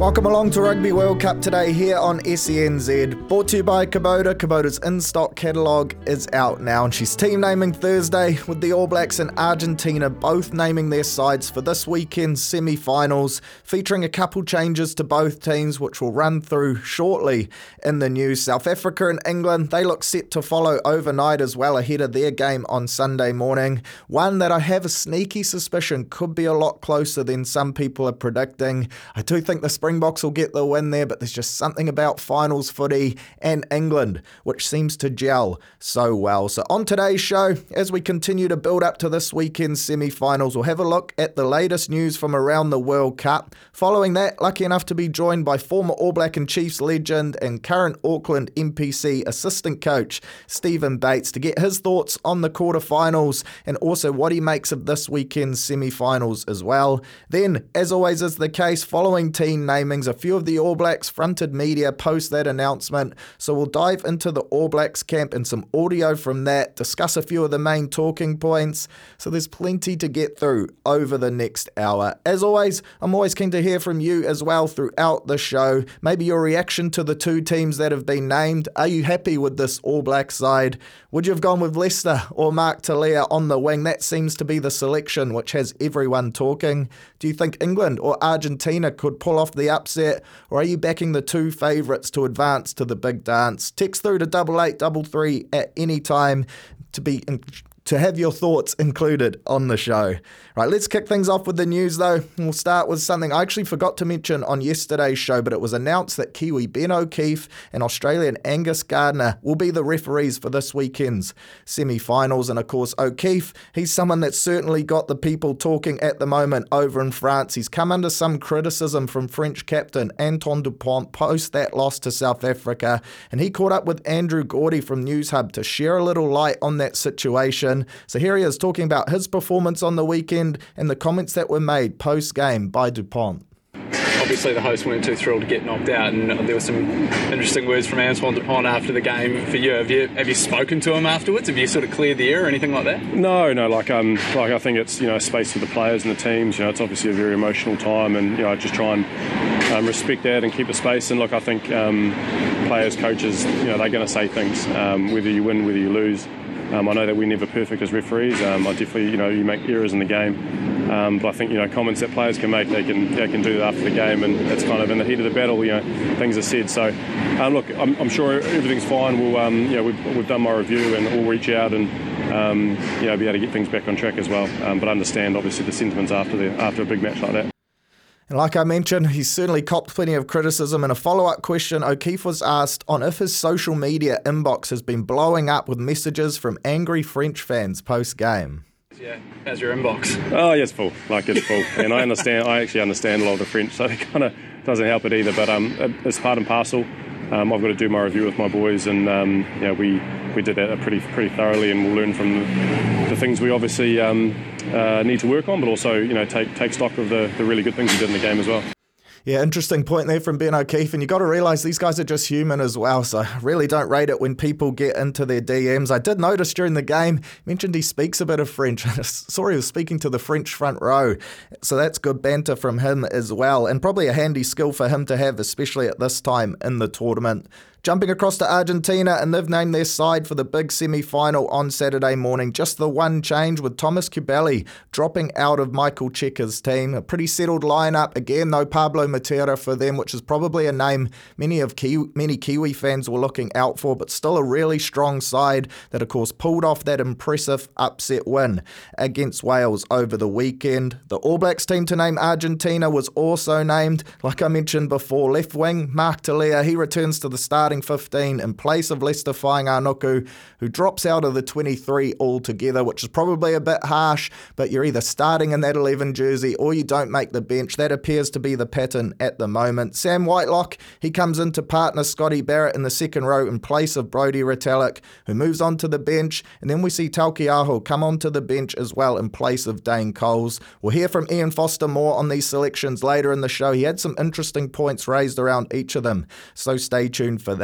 Welcome along to Rugby World Cup today here on SENZ. Brought to you by Kubota. Kubota's in stock catalogue is out now, and she's team naming Thursday with the All Blacks and Argentina both naming their sides for this weekend's semi finals, featuring a couple changes to both teams, which we'll run through shortly in the news. South Africa and England, they look set to follow overnight as well ahead of their game on Sunday morning. One that I have a sneaky suspicion could be a lot closer than some people are predicting. I do think the Springboks will get the win there, but there's just something about finals footy and England which seems to gel so well. So, on today's show, as we continue to build up to this weekend's semi finals, we'll have a look at the latest news from around the World Cup. Following that, lucky enough to be joined by former All Black and Chiefs legend and current Auckland NPC assistant coach Steven Bates to get his thoughts on the quarterfinals and also what he makes of this weekend's semi finals as well. Then, as always is the case, following team name namings. A few of the All Blacks fronted media post that announcement. So we'll dive into the All Blacks camp and some audio from that, discuss a few of the main talking points. So there's plenty to get through over the next hour. As always, I'm always keen to hear from you as well throughout the show. Maybe your reaction to the two teams that have been named. Are you happy with this All Black side? Would you have gone with Leicester or Mark Telea on the wing? That seems to be the selection which has everyone talking. Do you think England or Argentina could pull off the upset, or are you backing the two favourites to advance to the big dance? Text through to double eight double three at any time to be to have your thoughts included on the show. Right, let's kick things off with the news though. We'll start with something I actually forgot to mention on yesterday's show, but it was announced that Kiwi Ben O'Keefe and Australian Angus Gardner will be the referees for this weekend's semi finals. And of course, O'Keefe, he's someone that's certainly got the people talking at the moment over in France. He's come under some criticism from French captain Antoine Dupont post that loss to South Africa, and he caught up with Andrew Gourdie from Newshub to share a little light on that situation. So here he is talking about his performance on the weekend and the comments that were made post game by Dupont obviously the hosts weren't too thrilled to get knocked out, and there were some interesting words from Antoine Dupont after the game for you. Have you have you spoken to him afterwards? Have you sort of cleared the air or anything like that? No, no. Like um, like I think it's you know space for the players and the teams. You know, it's obviously a very emotional time, and you know, I just try and um, respect that and keep the space. And look, I think um, players, coaches, you know, they're going to say things um, whether you win, whether you lose. Um, I know that we're never perfect as referees. Um, I definitely, you know, you make errors in the game, um, but I think you know comments that players can make, they can they can do that after the game, and it's kind of in the heat of the battle. You know, things are said. So, um, look, I'm, I'm, sure everything's fine. We'll, um, you know, we've, we've, done my review, and we'll reach out and um, you know be able to get things back on track as well. but understand obviously the sentiments after the after a big match like that. And like I mentioned, he's certainly copped plenty of criticism. In a follow up question, O'Keefe was asked on if his social media inbox has been blowing up with messages from angry French fans post game. Yeah, how's your inbox? Oh, yeah, it's full. Like it's full, and I understand. I actually understand a lot of the French, so it kind of doesn't help it either. But um, it's part and parcel. Um, I've got to do my review with my boys, and um, yeah, we we did that pretty pretty thoroughly, and we'll learn from the, the things we obviously um, uh, need to work on, but also you know take take stock of the, the really good things we did in the game as well. Yeah, interesting point there from Ben O'Keefe. And you got to realise these guys are just human as well. So I really don't rate it when people get into their DMs. I did notice during the game, mentioned he speaks a bit of French. Sorry, he was speaking to the French front row. So that's good banter from him as well. And probably a handy skill for him to have, especially at this time in the tournament. Jumping across to Argentina, and they've named their side for the big semi final on Saturday morning. Just the one change with Thomas Cubelli dropping out of Michael Cheika's team. A pretty settled lineup. Again, though, Pablo Matera for them, which is probably a name many of Kiwi, many Kiwi fans were looking out for, but still a really strong side that, of course, pulled off that impressive upset win against Wales over the weekend. The All Blacks team to name Argentina was also named, like I mentioned before, left wing Mark Telea. He returns to the start starting 15 in place of Leicester Fainga'anuku, who drops out of the 23 altogether, which is probably a bit harsh, but you're either starting in that 11 jersey or you don't make the bench. That appears to be the pattern at the moment. Sam Whitelock, he comes in to partner Scotty Barrett in the second row in place of Brodie Retallick, who moves on to the bench. And then we see Taukei'aho come onto the bench as well in place of Dane Coles. We'll hear from Ian Foster more on these selections later in the show. He had some interesting points raised around each of them, so stay tuned for.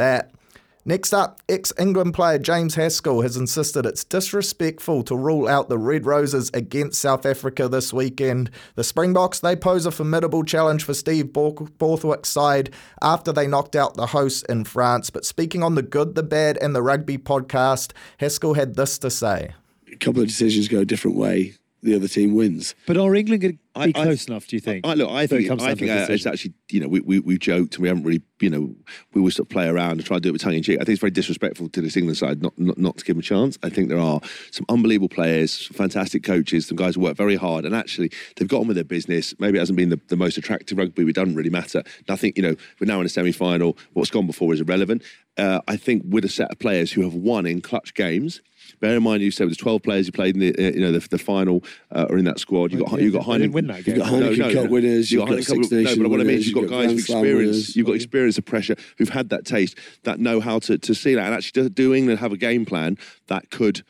Next up, ex England player James Haskell has insisted it's disrespectful to rule out the Red Roses against South Africa this weekend. The Springboks, they pose a formidable challenge for Steve Borthwick's side after they knocked out the hosts in France. But speaking on the good, the bad, and the rugby podcast, Haskell had this to say. A couple of decisions go a different way the other team wins. But are England going to be I, close I, enough? Do you think? I, look, I think I think it's actually you know we, we we joked and we haven't really you know we always sort of play around and try to do it with tongue in cheek. I think it's very disrespectful to this England side not, not not to give them a chance. I think there are some unbelievable players, fantastic coaches, some guys who work very hard and actually they've got on with their business. Maybe it hasn't been the, the most attractive rugby, but it doesn't really matter. Nothing you know we're now in a semi final. What's gone before is irrelevant. Uh, I think with a set of players who have won in clutch games Bear in mind, you said there's 12 players who played in the uh, you know the, the final uh, or in that squad. You got you got Heineken. win that game. You got Heineken no, no, Cup winners. You got, got Six No, but what I mean is you've got, guys with experience. You've got experience of pressure who've had that taste that know how to to see that and actually doing and have a game plan that could.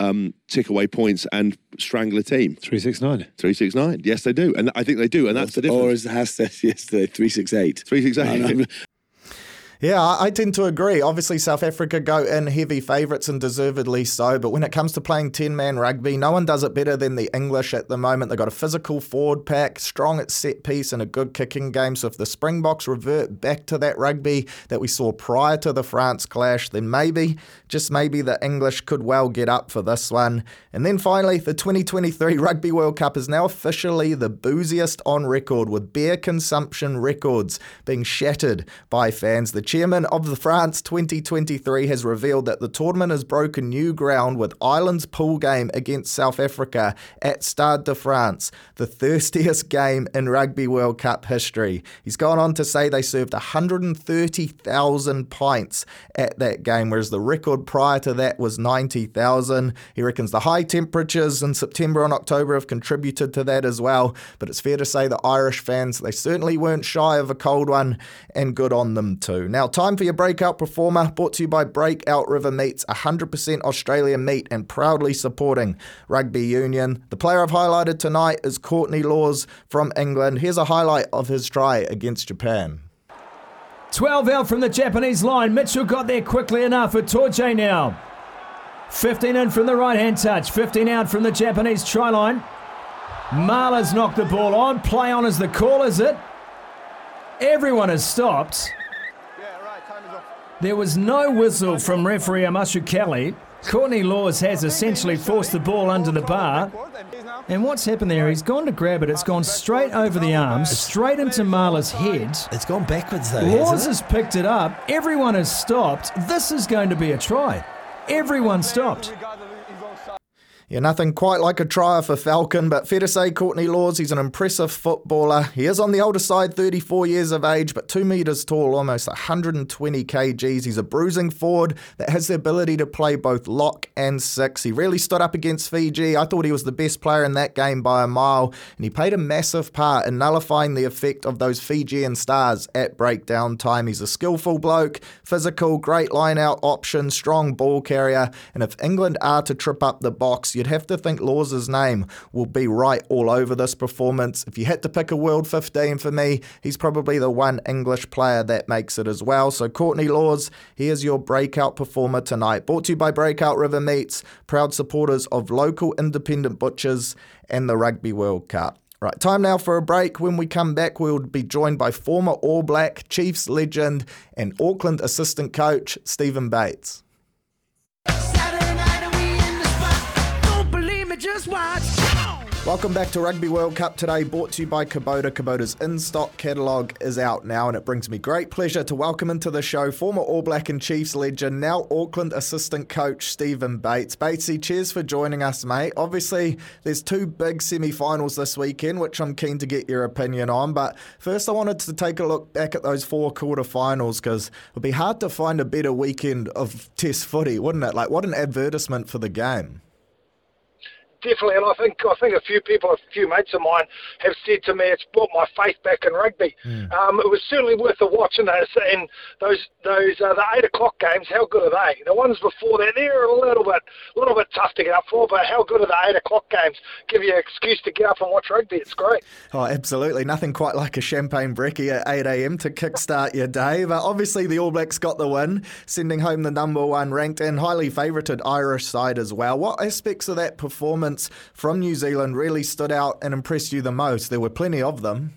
Um, tick away points and strangle a team. Three six nine. Three six nine. Yes, they do, and I think they do, and that's the difference. Or as Has said yesterday, three six eight. Three six eight. Yeah, I tend to agree. Obviously, South Africa go in heavy favourites and deservedly so, but when it comes to playing 10 man rugby, no one does it better than the English at the moment. They've got a physical forward pack, strong at set piece, and a good kicking game. So if the Springboks revert back to that rugby that we saw prior to the France clash, then maybe, just maybe, the English could well get up for this one. And then finally, the 2023 Rugby World Cup is now officially the booziest on record, with beer consumption records being shattered by fans. The chairman of the France 2023 has revealed that the tournament has broken new ground with Ireland's pool game against South Africa at Stade de France, the thirstiest game in Rugby World Cup history. He's gone on to say they served 130,000 pints at that game, whereas the record prior to that was 90,000. He reckons the high temperatures in September and October have contributed to that as well, but it's fair to say the Irish fans, they certainly weren't shy of a cold one, and good on them too. Now, time for your breakout performer, brought to you by Breakout River Meats, 100% Australian meat and proudly supporting rugby union. The player I've highlighted tonight is Courtney Lawes from England. Here's a highlight of his try against Japan. 12 out from the Japanese line. Mitchell got there quickly enough for Torje now. 15 in from the right hand touch, 15 out from the Japanese try line. Marla's knocked the ball on. Play on as the call, is it? Everyone has stopped. There was no whistle from referee Amashu Kelly. Courtney Lawes has essentially forced the ball under the bar. And what's happened there, he's gone to grab it. It's gone straight over the arms, straight into Marla's head. It's gone backwards though. Lawes has picked it up. Everyone has stopped. This is going to be a try. Everyone stopped. Yeah, nothing quite like a trier for Falcon, but fair to say Courtney Lawes, he's an impressive footballer. He is on the older side, 34 years of age, but 2 metres tall, almost 120 kgs. He's a bruising forward that has the ability to play both lock and six. He really stood up against Fiji. I thought he was the best player in that game by a mile, and he played a massive part in nullifying the effect of those Fijian stars at breakdown time. He's a skillful bloke, physical, great line out option, strong ball carrier, and if England are to trip up the box, you'd have to think Lawes' name will be right all over this performance. If you had to pick a World 15 for me, he's probably the one English player that makes it as well. So, Courtney Lawes, here's your breakout performer tonight. Brought to you by Breakout River Meats, proud supporters of local independent butchers and the Rugby World Cup. Right, time now for a break. When we come back, we'll be joined by former All Black, Chiefs legend, and Auckland assistant coach Steven Bates. Welcome back to Rugby World Cup today, brought to you by Kubota. Kubota's in stock catalogue is out now, and it brings me great pleasure to welcome into the show former All Black and Chiefs legend, now Auckland assistant coach Steven Bates. Batesy, cheers for joining us, mate. Obviously, there's two big semi finals this weekend, which I'm keen to get your opinion on. But first, I wanted to take a look back at those four quarter finals because it would be hard to find a better weekend of Test footy, wouldn't it? Like, what an advertisement for the game definitely, and I think I think a few people, a few mates of mine, have said to me it's brought my faith back in rugby. Mm. Um, it was certainly worth a watch, and those and those those uh, the eight o'clock games. How good are they? The ones before that, they're a little bit a little bit tough to get up for, but how good are the eight o'clock games? Give you an excuse to get up and watch rugby. It's great. Oh, absolutely. Nothing quite like a champagne brekkie at 8 a.m. to kickstart your day. But obviously, the All Blacks got the win, sending home the number one ranked and highly favoured Irish side as well. What aspects of that performance from New Zealand really stood out and impressed you the most? There were plenty of them.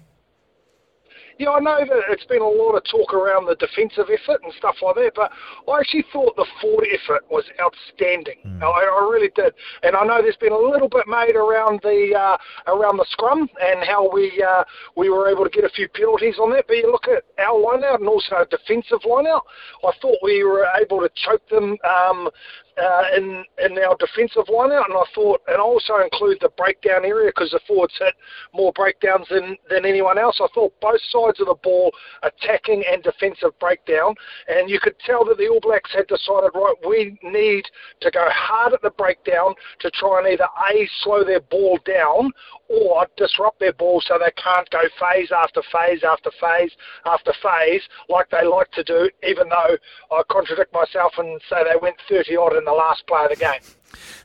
Yeah, I know that it's been a lot of talk around the defensive effort and stuff like that, but I actually thought the forward effort was outstanding. Mm. I, I really did, and I know there's been a little bit made around the uh, around the scrum and how we uh, we were able to get a few penalties on that. But you look at our lineout and also our defensive lineout. I thought we were able to choke them um, uh, in in our defensive lineout, and I thought, and I also include the breakdown area because the forwards hit more breakdowns than than anyone else. I thought both sides of the ball, attacking and defensive breakdown, and you could tell that the All Blacks had decided, right, we need to go hard at the breakdown to try and either a slow their ball down or disrupt their ball so they can't go phase after phase after phase after phase like they like to do, even though I contradict myself and say they went 30 odd in the last play of the game.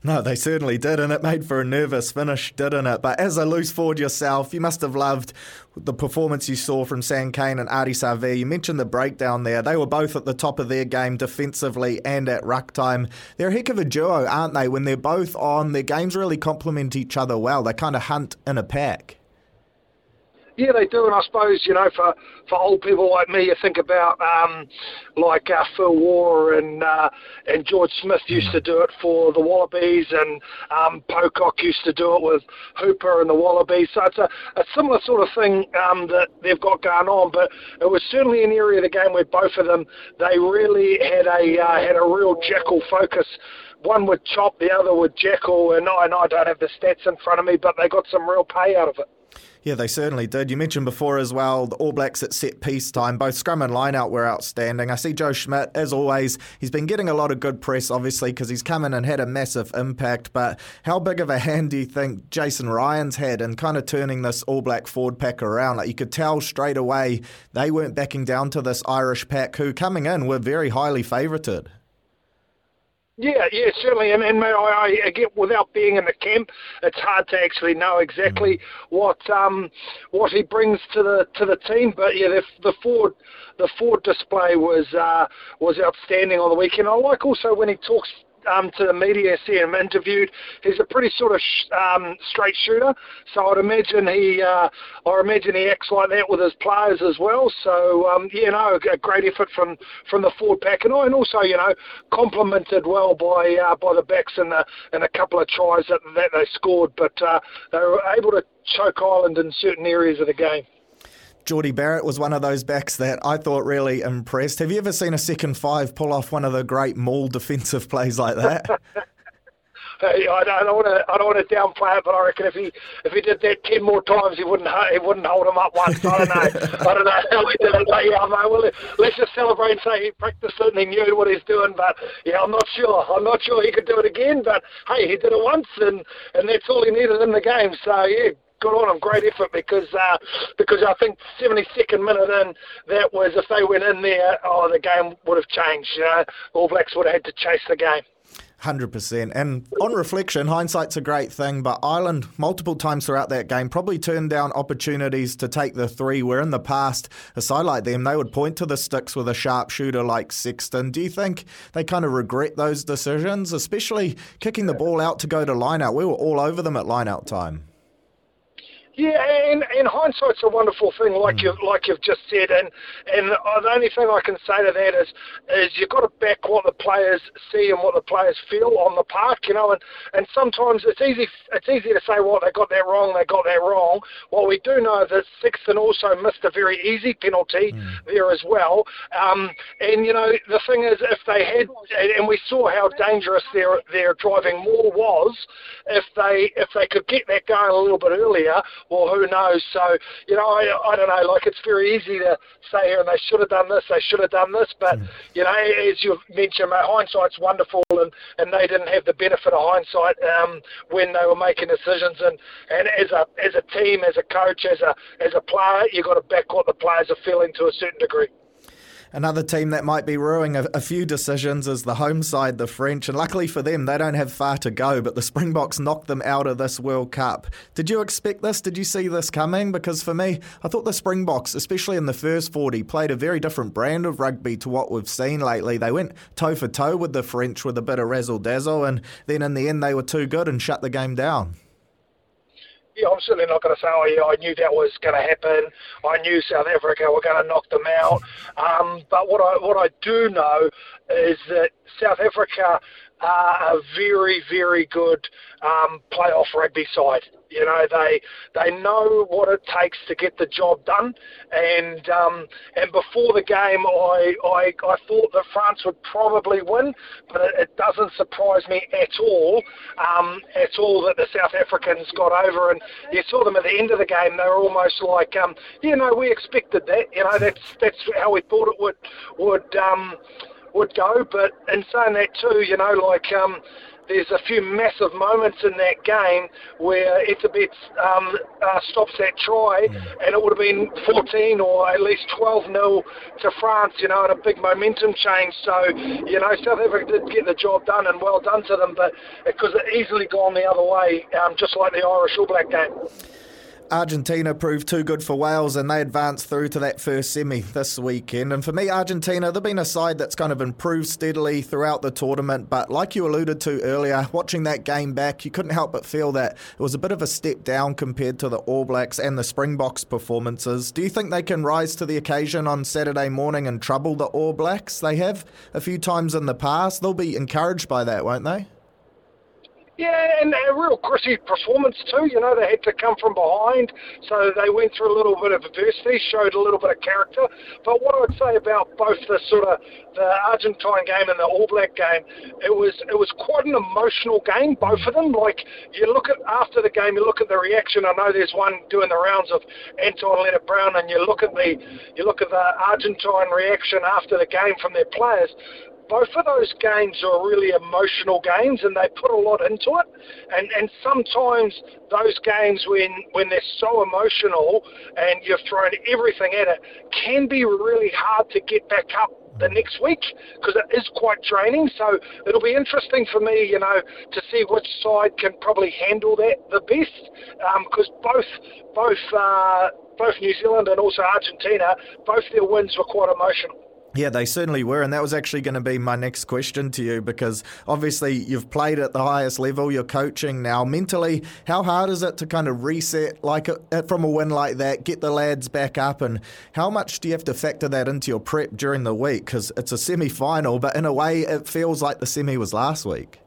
No, they certainly did, and it made for a nervous finish, didn't it? But as a loose forward yourself, you must have loved the performance you saw from Sam Cane and Ardie Savea. You mentioned the breakdown there. They were both at the top of their game defensively and at ruck time. They're a heck of a duo, aren't they? When they're both on, their games really complement each other well. They kind of hunt in a pack. Yeah, they do, and I suppose you know for for old people like me, you think about um, like uh, Phil Waugh and uh, and George Smith used mm. to do it for the Wallabies, and um, Pocock used to do it with Hooper and the Wallabies. So it's a, a similar sort of thing um, that they've got going on. But it was certainly an area of the game where both of them they really had a uh, had a real jackal focus one with Chop, the other with Jackal, and I, and I don't have the stats in front of me, but they got some real pay out of it. Yeah, they certainly did. You mentioned before as well the All Blacks at set piece time. Both scrum and line out were outstanding. I see Joe Schmidt, as always, he's been getting a lot of good press, obviously, because he's come in and had a massive impact. But how big of a hand do you think Jason Ryan's had in kind of turning this All Black forward pack around? Like you could tell straight away they weren't backing down to this Irish pack who, coming in, were very highly favoured. Yeah, yeah, certainly. And, and I, I get without being in the camp, it's hard to actually know exactly mm. what um, what he brings to the to the team. But yeah, the, the Ford the Ford display was uh, was outstanding on the weekend. I like also when he talks um, to the media, see him interviewed. He's a pretty sort of sh- um, straight shooter, so I'd imagine he, uh, I imagine he acts like that with his players as well. So um, yeah, no, a great effort from from the forward pack, and, and also you know complemented well by uh, by the backs and the and a couple of tries that that they scored, but uh, they were able to choke Ireland in certain areas of the game. Jordie Barrett was one of those backs that I thought really impressed. Have you ever seen a second five pull off one of the great maul defensive plays like that? I don't, want to I don't want to downplay it, but I reckon if he if he did that ten more times, he wouldn't he wouldn't hold him up once. I don't know. I don't know how he did it. But yeah, mate, well, let's just celebrate and say he practiced it and he knew what he's doing. But yeah, I'm not sure. I'm not sure he could do it again. But hey, he did it once, and and that's all he needed in the game. So yeah, good on them, great effort because uh, because I think 72nd minute in, that was if they went in there, oh, the game would have changed. You know, All Blacks would have had to chase the game. 100%. And on reflection, hindsight's a great thing, but Ireland, multiple times throughout that game, probably turned down opportunities to take the three, where in the past, a side like them, they would point to the sticks with a sharpshooter like Sexton. Do you think they kind of regret those decisions, especially kicking the ball out to go to line out? We were all over them at line out time. Yeah, and, and hindsight's a wonderful thing, like mm. you like you've just said, and and the only thing I can say to that is is you've got to back what the players see and what the players feel on the park, you know, and and sometimes it's easy it's easy to say, well, they got that wrong, they got that wrong. What we do know is that Sexton also missed a very easy penalty mm. there as well, um, and you know the thing is, if they had, and we saw how dangerous their their driving more was, if they if they could get that going a little bit earlier well, who knows? So, you know, I, I don't know. Like, it's very easy to say here, and they should have done this, they should have done this. But, mm. you know, as you've mentioned, mate, hindsight's wonderful, and, and they didn't have the benefit of hindsight um, when they were making decisions. And, and as a as a team, as a coach, as a as a player, you've got to back what the players are feeling to a certain degree. Another team that might be ruining a, a, few decisions is the home side, the French. And luckily for them, they don't have far to go, but the Springboks knocked them out of this World Cup. Did you expect this? Did you see this coming? Because for me, I thought the Springboks, especially in the first 40, played a very different brand of rugby to what we've seen lately. They went toe for toe with the French with a bit of razzle dazzle, and then in the end, they were too good and shut the game down yeah, I'm certainly not going to say, oh, yeah, I knew that was going to happen. I knew South Africa were going to knock them out. Um, but what I what I do know is that South Africa a very, very good um, playoff rugby side. You know, they they know what it takes to get the job done. And um, and before the game, I, I I thought that France would probably win, but it, it doesn't surprise me at all, um, at all that the South Africans got over. And you saw them at the end of the game; they were almost like, um, you know, we expected that. You know, that's that's how we thought it would would. Um, would go. But in saying that too, you know, like um, there's a few massive moments in that game where Etzebeth um, uh, stops that try, mm. and it would have been 14 or at least 12 nil to France, you know, and a big momentum change. So, you know, South Africa did get the job done, and well done to them, but it could have easily gone the other way, um, just like the Irish All Black game. Argentina proved too good for Wales and they advanced through to that first semi this weekend. And for me, Argentina, they've been a side that's kind of improved steadily throughout the tournament. But like you alluded to earlier, watching that game back, you couldn't help but feel that it was a bit of a step down compared to the All Blacks and the Springboks performances. Do you think they can rise to the occasion on Saturday morning and trouble the All Blacks? They have a few times in the past. They'll be encouraged by that, won't they? Yeah, and a real gritty performance too. You know, they had to come from behind, so they went through a little bit of adversity, showed a little bit of character. But what I would say about both the sort of the Argentine game and the All Black game, it was it was quite an emotional game, both of them. Like you look at after the game, you look at the reaction. I know there's one doing the rounds of Anton Lienert-Brown, and you look at the you look at the Argentine reaction after the game from their players both of those games are really emotional games and they put a lot into it. And and sometimes those games when when they're so emotional and you've thrown everything at it can be really hard to get back up the next week because it is quite draining. So it'll be interesting for me, you know, to see which side can probably handle that the best because um, both both uh, both New Zealand and also Argentina, both their wins were quite emotional. Yeah, they certainly were. And that was actually going to be my next question to you because obviously you've played at the highest level, you're coaching now. Mentally, how hard is it to kind of reset like a, uh, from a win like that, get the lads back up? And how much do you have to factor that into your prep during the week? Because it's a semi final, but in a way, it feels like the semi was last week.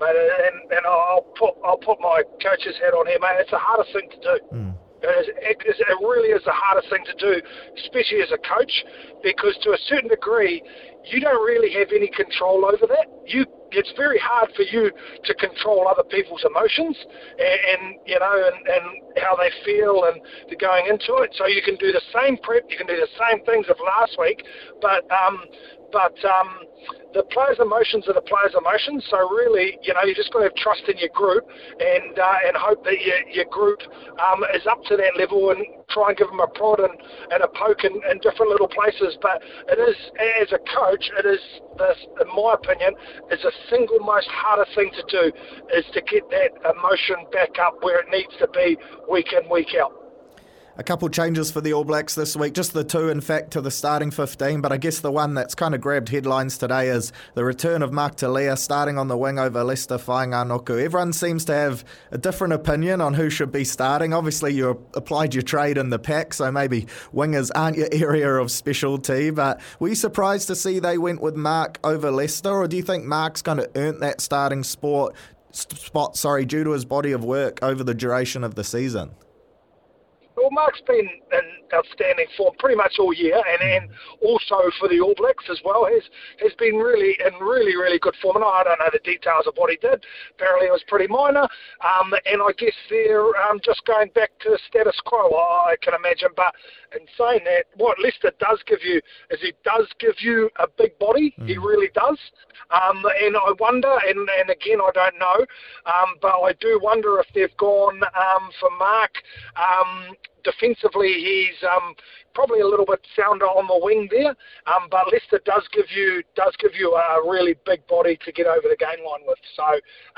Mate, and, and I'll, put, I'll put my coach's hat on here, mate. It's the hardest thing to do. Mm. It, it really is the hardest thing to do, especially as a coach, because to a certain degree, you don't really have any control over that. You, it's very hard for you to control other people's emotions and, and you know and, and how they feel and they're going into it. So you can do the same prep, you can do the same things of last week, but um, but um, the players' emotions are the players' emotions. So really, you know, you just got to have trust in your group and uh, and hope that your, your group um, is up to that level and try and give them a prod and, and a poke in, in different little places. But it is, as a coach, it is this, in my opinion, is the single most hardest thing to do is to get that emotion back up where it needs to be week in week out. A couple changes for the All Blacks this week, just the two, in fact, to the starting 15. But I guess the one that's kind of grabbed headlines today is the return of Mark Telea starting on the wing over Leicester Fainga'anuku. Everyone seems to have a different opinion on who should be starting. Obviously, you applied your trade in the pack, so maybe wingers aren't your area of specialty. But were you surprised to see they went with Mark over Leicester, or do you think Mark's going to earn that starting sport, spot sorry, due to his body of work over the duration of the season? Well, Mark's been in outstanding form pretty much all year, and, and also for the All Blacks as well, has has been really in really really good form. And I don't know the details of what he did. Apparently, it was pretty minor, um, and I guess they're um, just going back to status quo. I can imagine, but in saying that, what Leicester does give you is he does give you a big body. Mm. He really does. Um, and I wonder, and, and again, I don't know, um, but I do wonder if they've gone um, for Mark. Um, defensively, he's um, probably a little bit sounder on the wing there, um, but Leicester does give you does give you a really big body to get over the gain line with. So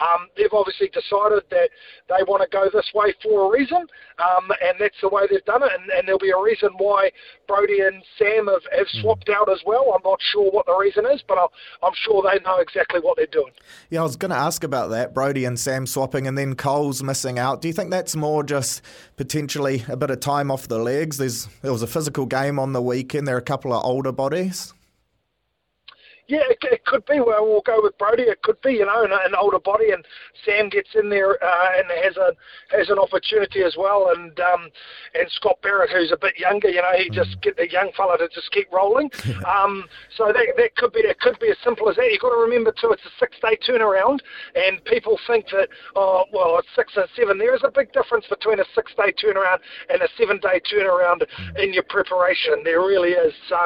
um, they've obviously decided that they want to go this way for a reason, um, and that's the way they've done it. And, and, there'll be a reason why Brodie and Sam have, have hmm. swapped out as well. I'm not sure what the reason is, but I'll, I'm sure they know exactly what they're doing. Yeah, I was going to ask about that Brodie and Sam swapping, and then Coles missing out. Do you think that's more just potentially a bit of time off the legs? There's there was a physical game on the weekend. There are a couple of older bodies. Yeah, it, it could be. Well, we'll go with Brodie. It could be, you know, an, an older body, and Sam gets in there uh, and has a has an opportunity as well. And um, and Scott Barrett, who's a bit younger, you know, he mm. just get the young fella to just keep rolling. um, so that that could be it. Could be as simple as that. You've got to remember too, it's a six day turnaround, and people think that oh well, it's six and seven. There is a big difference between a six day turnaround and a seven day turnaround mm. in your preparation. There really is. So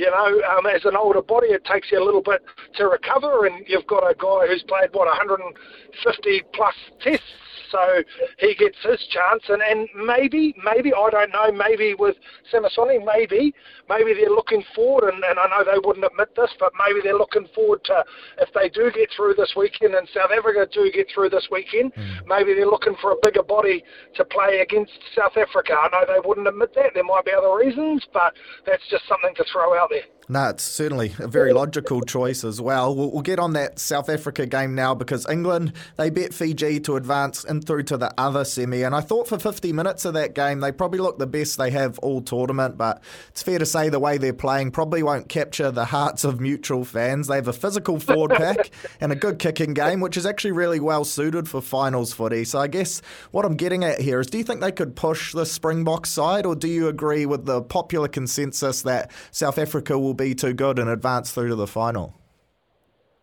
you know, um, as an older body, it takes you little bit to recover, and you've got a guy who's played what 150 plus tests so he gets his chance. And, and maybe, maybe, I don't know, maybe with Samisoni, maybe, maybe they're looking forward, and, and I know they wouldn't admit this, but maybe they're looking forward to, if they do get through this weekend and South Africa do get through this weekend, mm. maybe they're looking for a bigger body to play against South Africa. I know they wouldn't admit that. There might be other reasons, but that's just something to throw out there. No, it's certainly a very logical choice as well. well. We'll get on that South Africa game now because England, they bet Fiji to advance and through to the other semi. And I thought for 50 minutes of that game, they probably looked the best they have all tournament. But it's fair to say the way they're playing probably won't capture the hearts of mutual fans. They have a physical forward pack and a good kicking game, which is actually really well suited for finals footy. So I guess what I'm getting at here is do you think they could push the Springbok side, or do you agree with the popular consensus that South Africa will be too good and advance through to the final?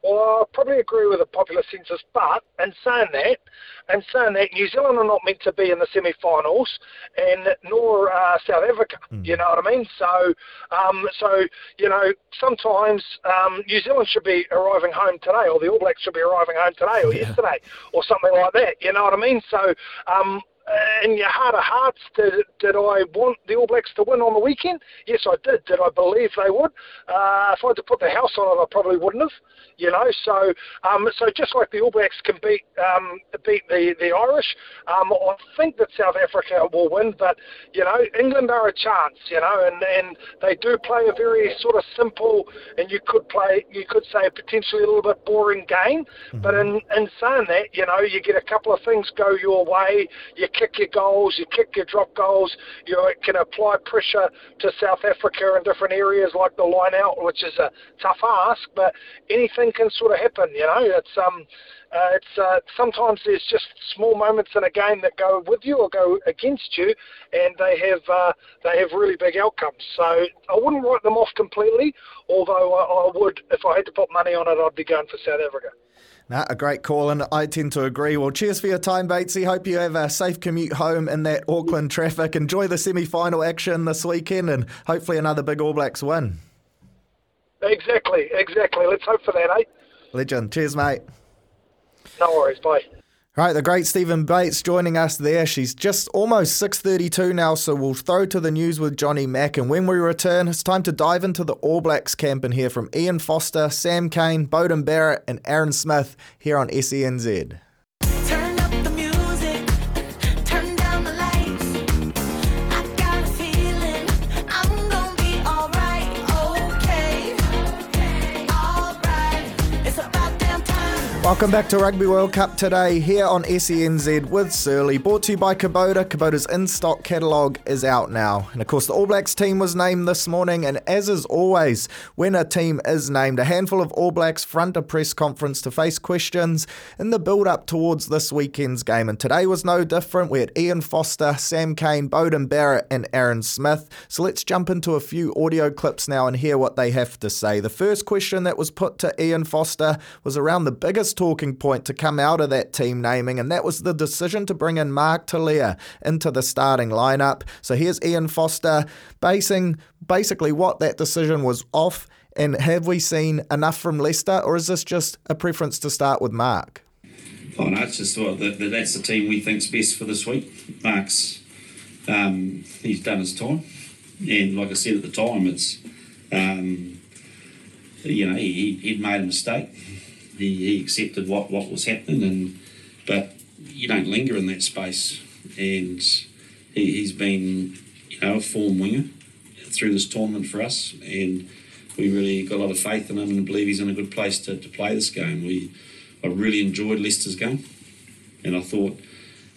Well, I probably agree with the popular census, but in saying that, in saying that, New Zealand are not meant to be in the semi-finals, and nor uh, South Africa. Mm. You know what I mean? So, um, so you know, sometimes um, New Zealand should be arriving home today, or the All Blacks should be arriving home today, or yeah. yesterday, or something like that. You know what I mean? So, um, in your heart of hearts, did, did I want the All Blacks to win on the weekend? Yes, I did. Did I believe they would? Uh, if I had to put the house on it, I probably wouldn't have. You know, so um, so just like the All Blacks can beat um, beat the the Irish, um, I think that South Africa will win. But you know, England are a chance. You know, and and they do play a very sort of simple, and you could play, you could say, potentially a little bit boring game. Mm-hmm. But in in saying that, you know, you get a couple of things go your way. You kick your goals, you kick your drop goals, you can apply pressure to South Africa in different areas like the line out, which is a tough ask, but anything can sort of happen, you know. It's um uh, it's uh, sometimes there's just small moments in a game that go with you or go against you, and they have uh, they have really big outcomes. So I wouldn't write them off completely, although I, I would, if I had to put money on it, I'd be going for South Africa. Nah, a great call, and I tend to agree. Well, cheers for your time, Batesy. Hope you have a safe commute home in that Auckland traffic. Enjoy the semi final action this weekend, and hopefully another big All Blacks win. Exactly, exactly. Let's hope for that, eh? Legend. Cheers, mate. No worries. Bye. Right, the great Steven Bates joining us there. She's just almost 6.32 now, so we'll throw to the news with Johnny Mack. And when we return, it's time to dive into the All Blacks camp and hear from Ian Foster, Sam Cane, Beauden Barrett and Aaron Smith here on SENZ. Welcome back to Rugby World Cup today here on SENZ with Searley. Brought to you by Kubota. Kubota's in stock catalogue is out now. And of course, the All Blacks team was named this morning. And as is always, when a team is named, a handful of All Blacks front a press conference to face questions in the build up towards this weekend's game. And today was no different. We had Ian Foster, Sam Cane, Beauden Barrett, and Aaron Smith. So let's jump into a few audio clips now and hear what they have to say. The first question that was put to Ian Foster was around the biggest talking point to come out of that team naming, and that was the decision to bring in Mark Telea into the starting lineup. So here's Ian Foster basing basically what that decision was off. And have we seen enough from Leicester, or is this just a preference to start with Mark? Oh no, it's just that, that that's the team we think's best for this week. Mark's um, he's done his time, and like I said at the time, it's um, you know he, he'd made a mistake he, he accepted what, what was happening, and but you don't linger in that space. And he, he's been, you know, a form winger through this tournament for us, and we really got a lot of faith in him and believe he's in a good place to, to play this game. We I really enjoyed Leicester's game, and I thought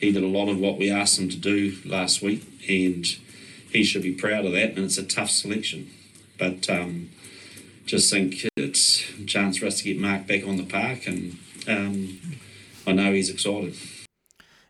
he did a lot of what we asked him to do last week, and he should be proud of that. And it's a tough selection, but um, just think chance for us to get Mark back on the park, and um, I know he's excited.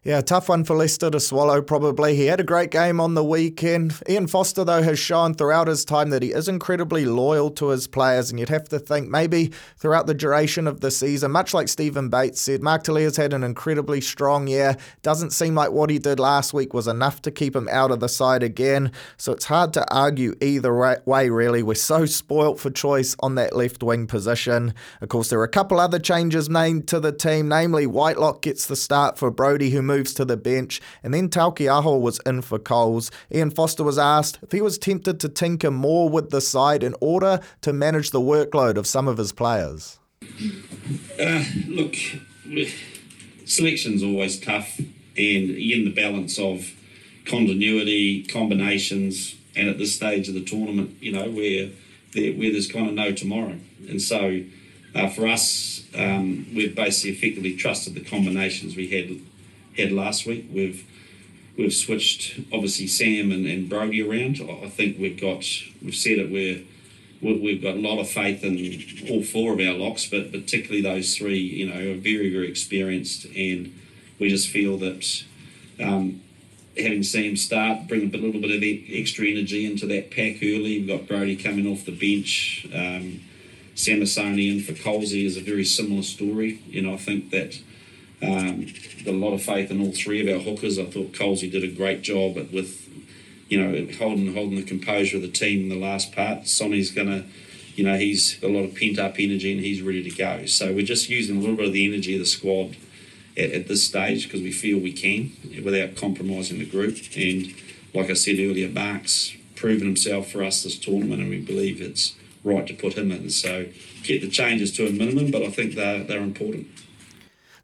Yeah, tough one for Leicester to swallow, probably. He had a great game on the weekend. Ian Foster, though, has shown throughout his time that he is incredibly loyal to his players, and you'd have to think maybe throughout the duration of the season, much like Steven Bates said, Mark Telea's had an incredibly strong year. Doesn't seem like what he did last week was enough to keep him out of the side again, so it's hard to argue either way, really. We're so spoilt for choice on that left wing position. Of course, there are a couple other changes made to the team, namely Whitelock gets the start for Brodie, who moves to the bench, and then Taukei'aho was in for Coles. Ian Foster was asked if he was tempted to tinker more with the side in order to manage the workload of some of his players. Uh, look, selection's always tough, and in the balance of continuity, combinations, and at this stage of the tournament, you know, where where there's kind of no tomorrow, and so uh, for us, um, we've basically effectively trusted the combinations we had had last week. We've we've switched obviously Sam and, and Brodie around. I think we've got we've said it where we've got a lot of faith in all four of our locks, but particularly those three, you know, are very very experienced, and we just feel that. Um, having Sam start, bring a little bit of extra energy into that pack early. We've got Brodie coming off the bench. Um, Samisoni in for Colsey is a very similar story. You know, I think that um, got a lot of faith in all three of our hookers. I thought Colsey did a great job at, with, you know, holding holding the composure of the team in the last part. Sonny's going to, you know, he's got a lot of pent up energy and he's ready to go. So we're just using a little bit of the energy of the squad at, at this stage because we feel we can without compromising the group. And like I said earlier, Mark's proven himself for us this tournament and we believe it's right to put him in. So get the changes to a minimum, but I think they're, they're important.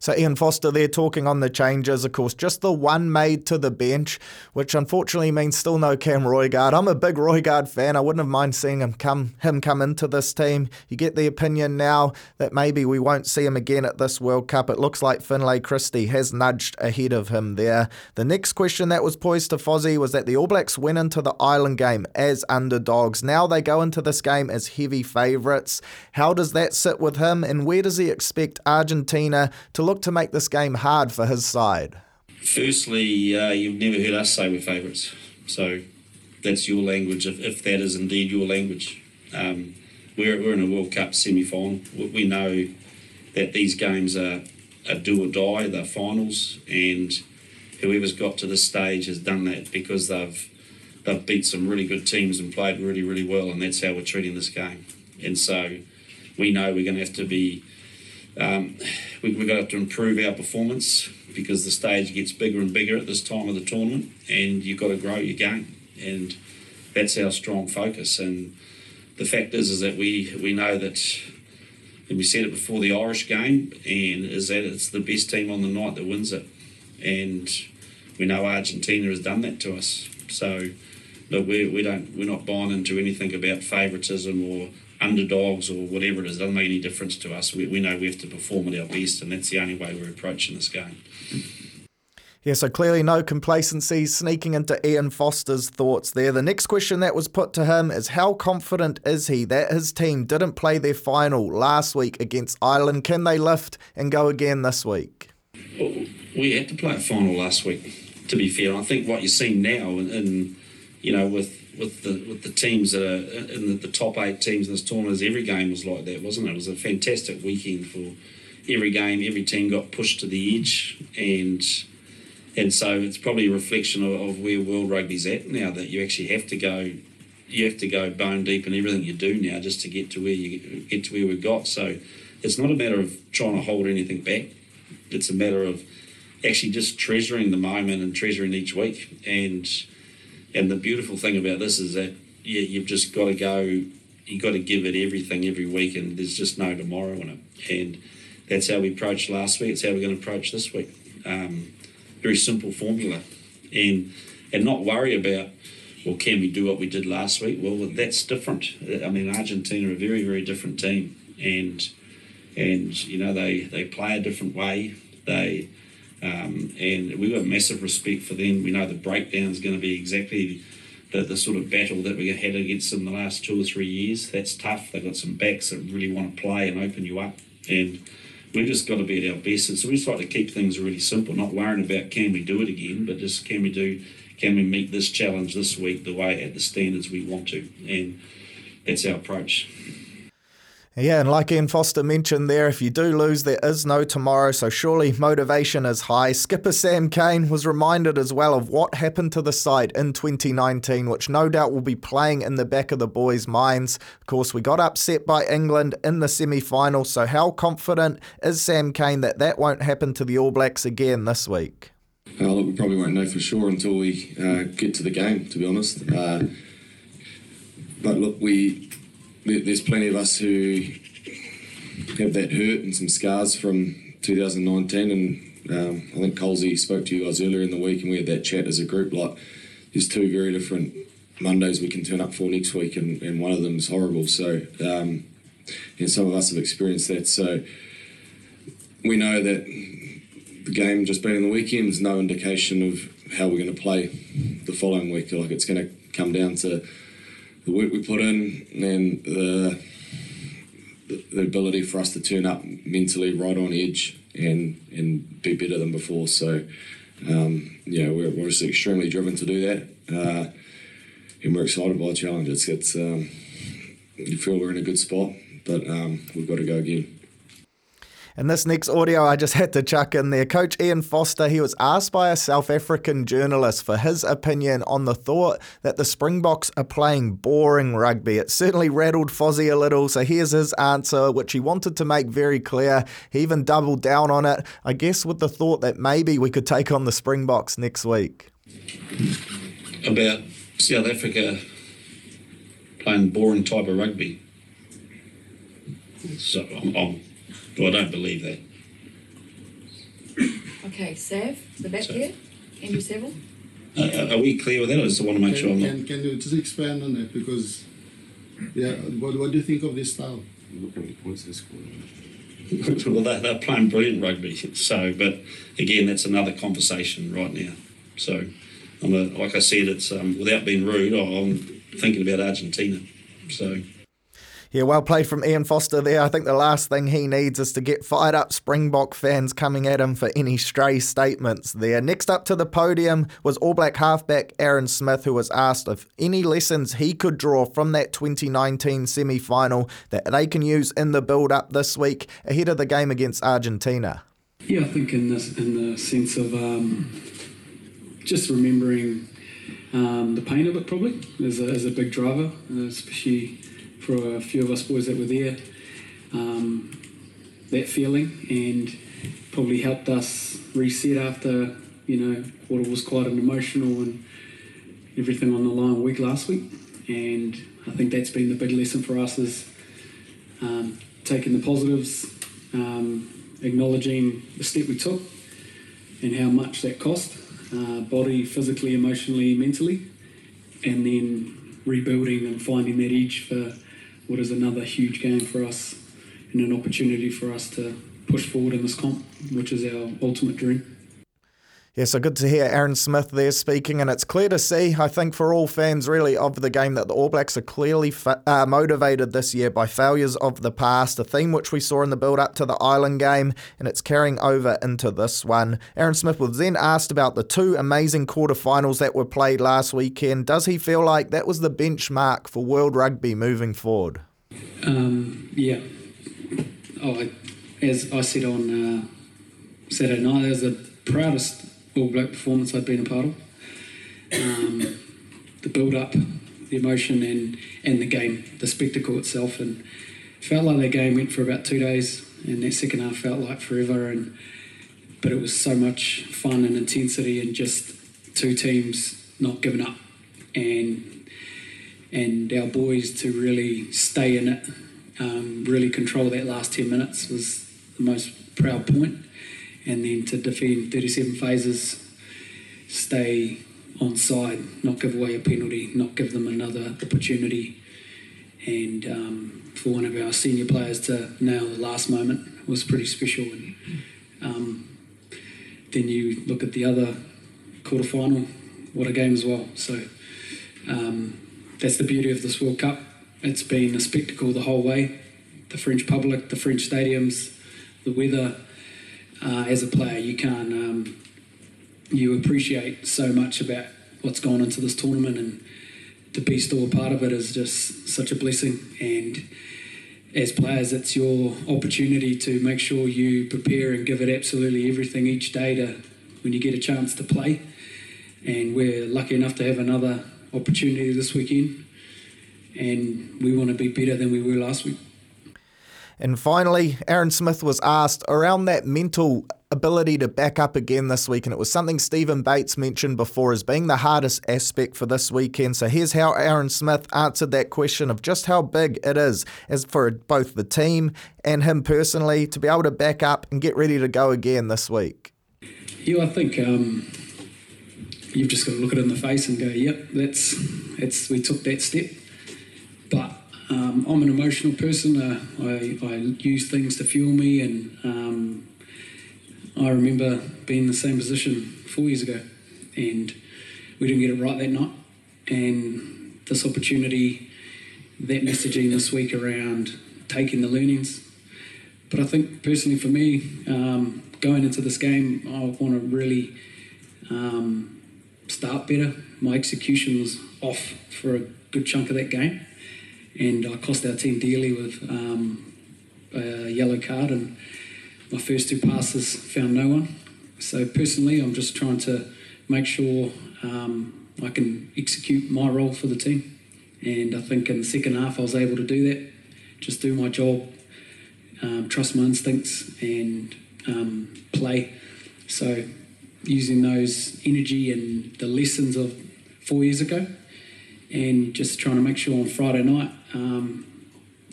So Ian Foster there talking on the changes, of course, just the one made to the bench, which unfortunately means still no Cam Roigard. I'm a big Roigard fan. I wouldn't have mind seeing him come him come into this team. You get the opinion now that maybe we won't see him again at this World Cup. It looks like Finlay Christie has nudged ahead of him there. The next question that was poised to Fozzie was that the All Blacks went into the Ireland game as underdogs. Now they go into this game as heavy favourites. How does that sit with him, and where does he expect Argentina to look look to make this game hard for his side? Firstly, uh, you've never heard us say we're favourites. So that's your language, if, if that is indeed your language. Um, we're, we're in a World Cup semi final. We know that these games are, are do or die, they're finals, and whoever's got to this stage has done that because they've they've beat some really good teams and played really, really well, and that's how we're treating this game. And so we know we're going to have to be um, we, have got to improve our performance because the stage gets bigger and bigger at this time of the tournament, and you've got to grow your game, and that's our strong focus. And the fact is, is that we we know that, and we said it before the Irish game, and is that it's the best team on the night that wins it, and we know Argentina has done that to us. So, look, we we don't we're not buying into anything about favouritism or underdogs or whatever it is. It doesn't make any difference to us. We, we know we have to perform at our best, and that's the only way we're approaching this game. Yeah, so clearly no complacency sneaking into Ian Foster's thoughts there. The next question that was put to him is how confident is he that his team didn't play their final last week against Ireland? Can they lift and go again this week? Well, we had to play a final last week, to be fair. I think what you're seeing now, and you know, with with the with the teams that are uh, in the, the top eight teams in this tournament, every game was like that, wasn't it? It was a fantastic weekend for every game. Every team got pushed to the edge, and and so it's probably a reflection of, of, where world rugby's at now that you actually have to go you have to go bone deep in everything you do now just to get to where you get to where we've got so it's not a matter of trying to hold anything back it's a matter of actually just treasuring the moment and treasuring each week and and the beautiful thing about this is that yeah, you've just got to go you've got to give it everything every week and there's just no tomorrow in it and that's how we approached last week it's how we're going to approach this week um, very simple formula, and and not worry about well, can we do what we did last week? Well, that's different. I mean, Argentina are a very very different team, and and you know they they play a different way. They um, and we've got massive respect for them. We know the breakdown is going to be exactly the, the sort of battle that we had against them the last two or three years. That's tough. They've got some backs that really want to play and open you up. And we've just got to be at our best. And so we just like to keep things really simple, not worrying about can we do it again, but just can we do, can we meet this challenge this week the way at the standards we want to, and that's our approach. Yeah, and like Ian Foster mentioned there, if you do lose, there is no tomorrow, so surely motivation is high. Skipper Sam Cane was reminded as well of what happened to the side in 2019, which no doubt will be playing in the back of the boys' minds. Of course, we got upset by England in the semi final, so how confident is Sam Cane that that won't happen to the All Blacks again this week? Look, we probably won't know for sure until we uh, get to the game, to be honest. Uh, but look, we there's plenty of us who have that hurt and some scars from 2019. And um, I think Colesy spoke to you guys earlier in the week, and we had that chat as a group. Like, there's two very different Mondays we can turn up for next week, and, and one of them is horrible. So, um, and some of us have experienced that. So, we know that the game just being in the weekend is no indication of how we're going to play the following week. Like, it's going to come down to the work we put in and the, the ability for us to turn up mentally right on edge and and be better than before. So um, yeah, we're, we're just extremely driven to do that, uh, and we're excited by the challenge. It's, it's um, you feel we're in a good spot, but um, we've got to go again. And this next audio I just had to chuck in there. Coach Ian Foster, he was asked by a South African journalist for his opinion on the thought that the Springboks are playing boring rugby. It certainly rattled Fozzie a little, so here's his answer, which he wanted to make very clear. He even doubled down on it, I guess with the thought that maybe we could take on the Springboks next week. About South Africa playing boring type of rugby. So I'm, I'm well, I don't believe that. Okay, Sav, the back so, here, Andrew Seville. Uh, are we clear with that? I just want to make can, sure I'm can, not. Can you just expand on that? Because, yeah, what, what do you think of this style? What's this well, they're, they're playing brilliant rugby. So, but again, that's another conversation right now. So, I'm a, like I said, it's um, without being rude, I'm thinking about Argentina. So. Yeah, well played from Ian Foster there. I think the last thing he needs is to get fired up Springbok fans coming at him for any stray statements there. Next up to the podium was All Black halfback Aaron Smith, who was asked if any lessons he could draw from that 2019 semi final that they can use in the build up this week ahead of the game against Argentina. Yeah, I think in this in the sense of um, just remembering um, the pain of it probably is a, is a big driver, especially for a few of us boys that were there. Um, that feeling and probably helped us reset after you know what was quite an emotional and everything on the line week last week. And I think that's been the big lesson for us is um, taking the positives, um, acknowledging the step we took and how much that cost, uh, body, physically, emotionally, mentally, and then rebuilding and finding that edge for what is another huge game for us and an opportunity for us to push forward in this comp, which is our ultimate dream. Yeah, so good to hear Aaron Smith there speaking, and it's clear to see, I think, for all fans really of the game, that the All Blacks are clearly fa- uh, motivated this year by failures of the past, a theme which we saw in the build up to the Ireland game, and it's carrying over into this one. Aaron Smith was then asked about the two amazing quarterfinals that were played last weekend. Does he feel like that was the benchmark for world rugby moving forward? Um, yeah. Oh, I, as I said on uh, Saturday night, that was the proudest all Black performance I'd been a part of. Um, the build up, the emotion, and and the game, the spectacle itself, and felt like that game went for about two days, and that second half felt like forever. And but it was so much fun and intensity, and just two teams not giving up, and and our boys to really stay in it, um, really control that last ten minutes was the most proud point and then to defend 37 phases, stay on side, not give away a penalty, not give them another opportunity, and um, for one of our senior players to nail the last moment was pretty special. And um, then you look at the other quarter final, what a game as well. So um, that's the beauty of this World Cup. It's been a spectacle the whole way. The French public, the French stadiums, the weather uh, as a player, you can't um, you appreciate so much about what's gone into this tournament, and to be still a part of it is just such a blessing. And as players, it's your opportunity to make sure you prepare and give it absolutely everything each day to when you get a chance to play. And we're lucky enough to have another opportunity this weekend, and we want to be better than we were last week. And finally, Aaron Smith was asked around that mental ability to back up again this week, and it was something Steven Bates mentioned before as being the hardest aspect for this weekend. So here's how Aaron Smith answered that question of just how big it is as for both the team and him personally to be able to back up and get ready to go again this week. Yeah, I think um, you've just got to look it in the face and go, "Yep, that's that's we took that step." But um, I'm an emotional person. Uh, I, I, use things to fuel me, and um, I remember being in the same position four years ago, and we didn't get it right that night. And this opportunity, that messaging this week around taking the learnings. But I think personally for me, um, going into this game, I want to really um, start better. My execution was off for a good chunk of that game and I cost our team dearly with um, a yellow card. And my first two passes found no one. So personally, I'm just trying to make sure um, I can execute my role for the team. And I think in the second half, I was able to do that. Just do my job, um, trust my instincts, and um, play. So using those energy and the lessons of four years ago and just trying to make sure on Friday night um,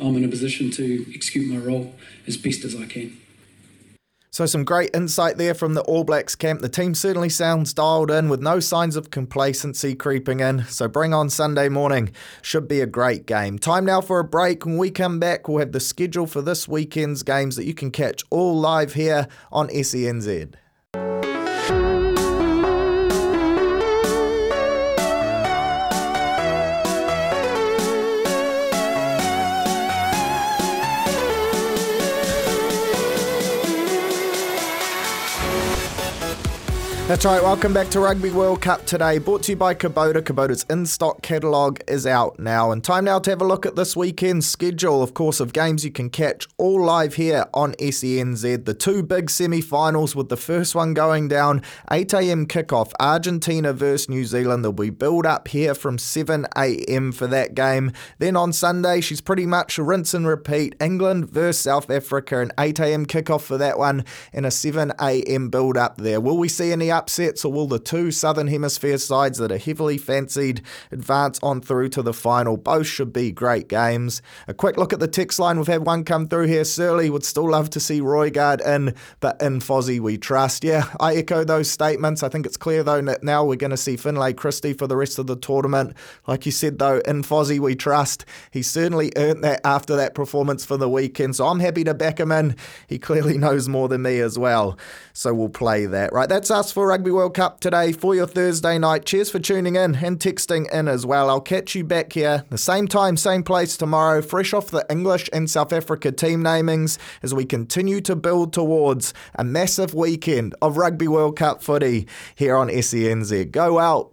I'm in a position to execute my role as best as I can. So, some great insight there from the All Blacks camp. The team certainly sounds dialed in with no signs of complacency creeping in. So, bring on Sunday morning. Should be a great game. Time now for a break. When we come back, we'll have the schedule for this weekend's games that you can catch all live here on SENZ. That's right, welcome back to Rugby World Cup today, brought to you by Kubota. Kubota's in stock catalogue is out now, and time now to have a look at this weekend's schedule, of course, of games you can catch all live here on SENZ. The two big semi finals, with the first one going down 8am kickoff, Argentina versus New Zealand. There'll be build up here from 7am for that game. Then on Sunday, she's pretty much rinse and repeat England versus South Africa, an 8am kickoff for that one, and a 7am build up there. Will we see any upsets, or will the two Southern Hemisphere sides that are heavily fancied advance on through to the final? Both should be great games. A quick look at the text line. We've had one come through here. Searley would still love to see Roigard in, but in Fozzie we trust. Yeah, I echo those statements. I think it's clear, though, that now we're going to see Finlay Christie for the rest of the tournament. Like you said, though, in Fozzie we trust. He certainly earned that after that performance for the weekend, so I'm happy to back him in. He clearly knows more than me as well, so we'll play that. Right, that's us for Rugby World Cup today for your Thursday night. Cheers for tuning in and texting in as well. I'll catch you back here the same time, same place tomorrow, fresh off the English and South Africa team namings as we continue to build towards a massive weekend of Rugby World Cup footy here on SENZ. Go out,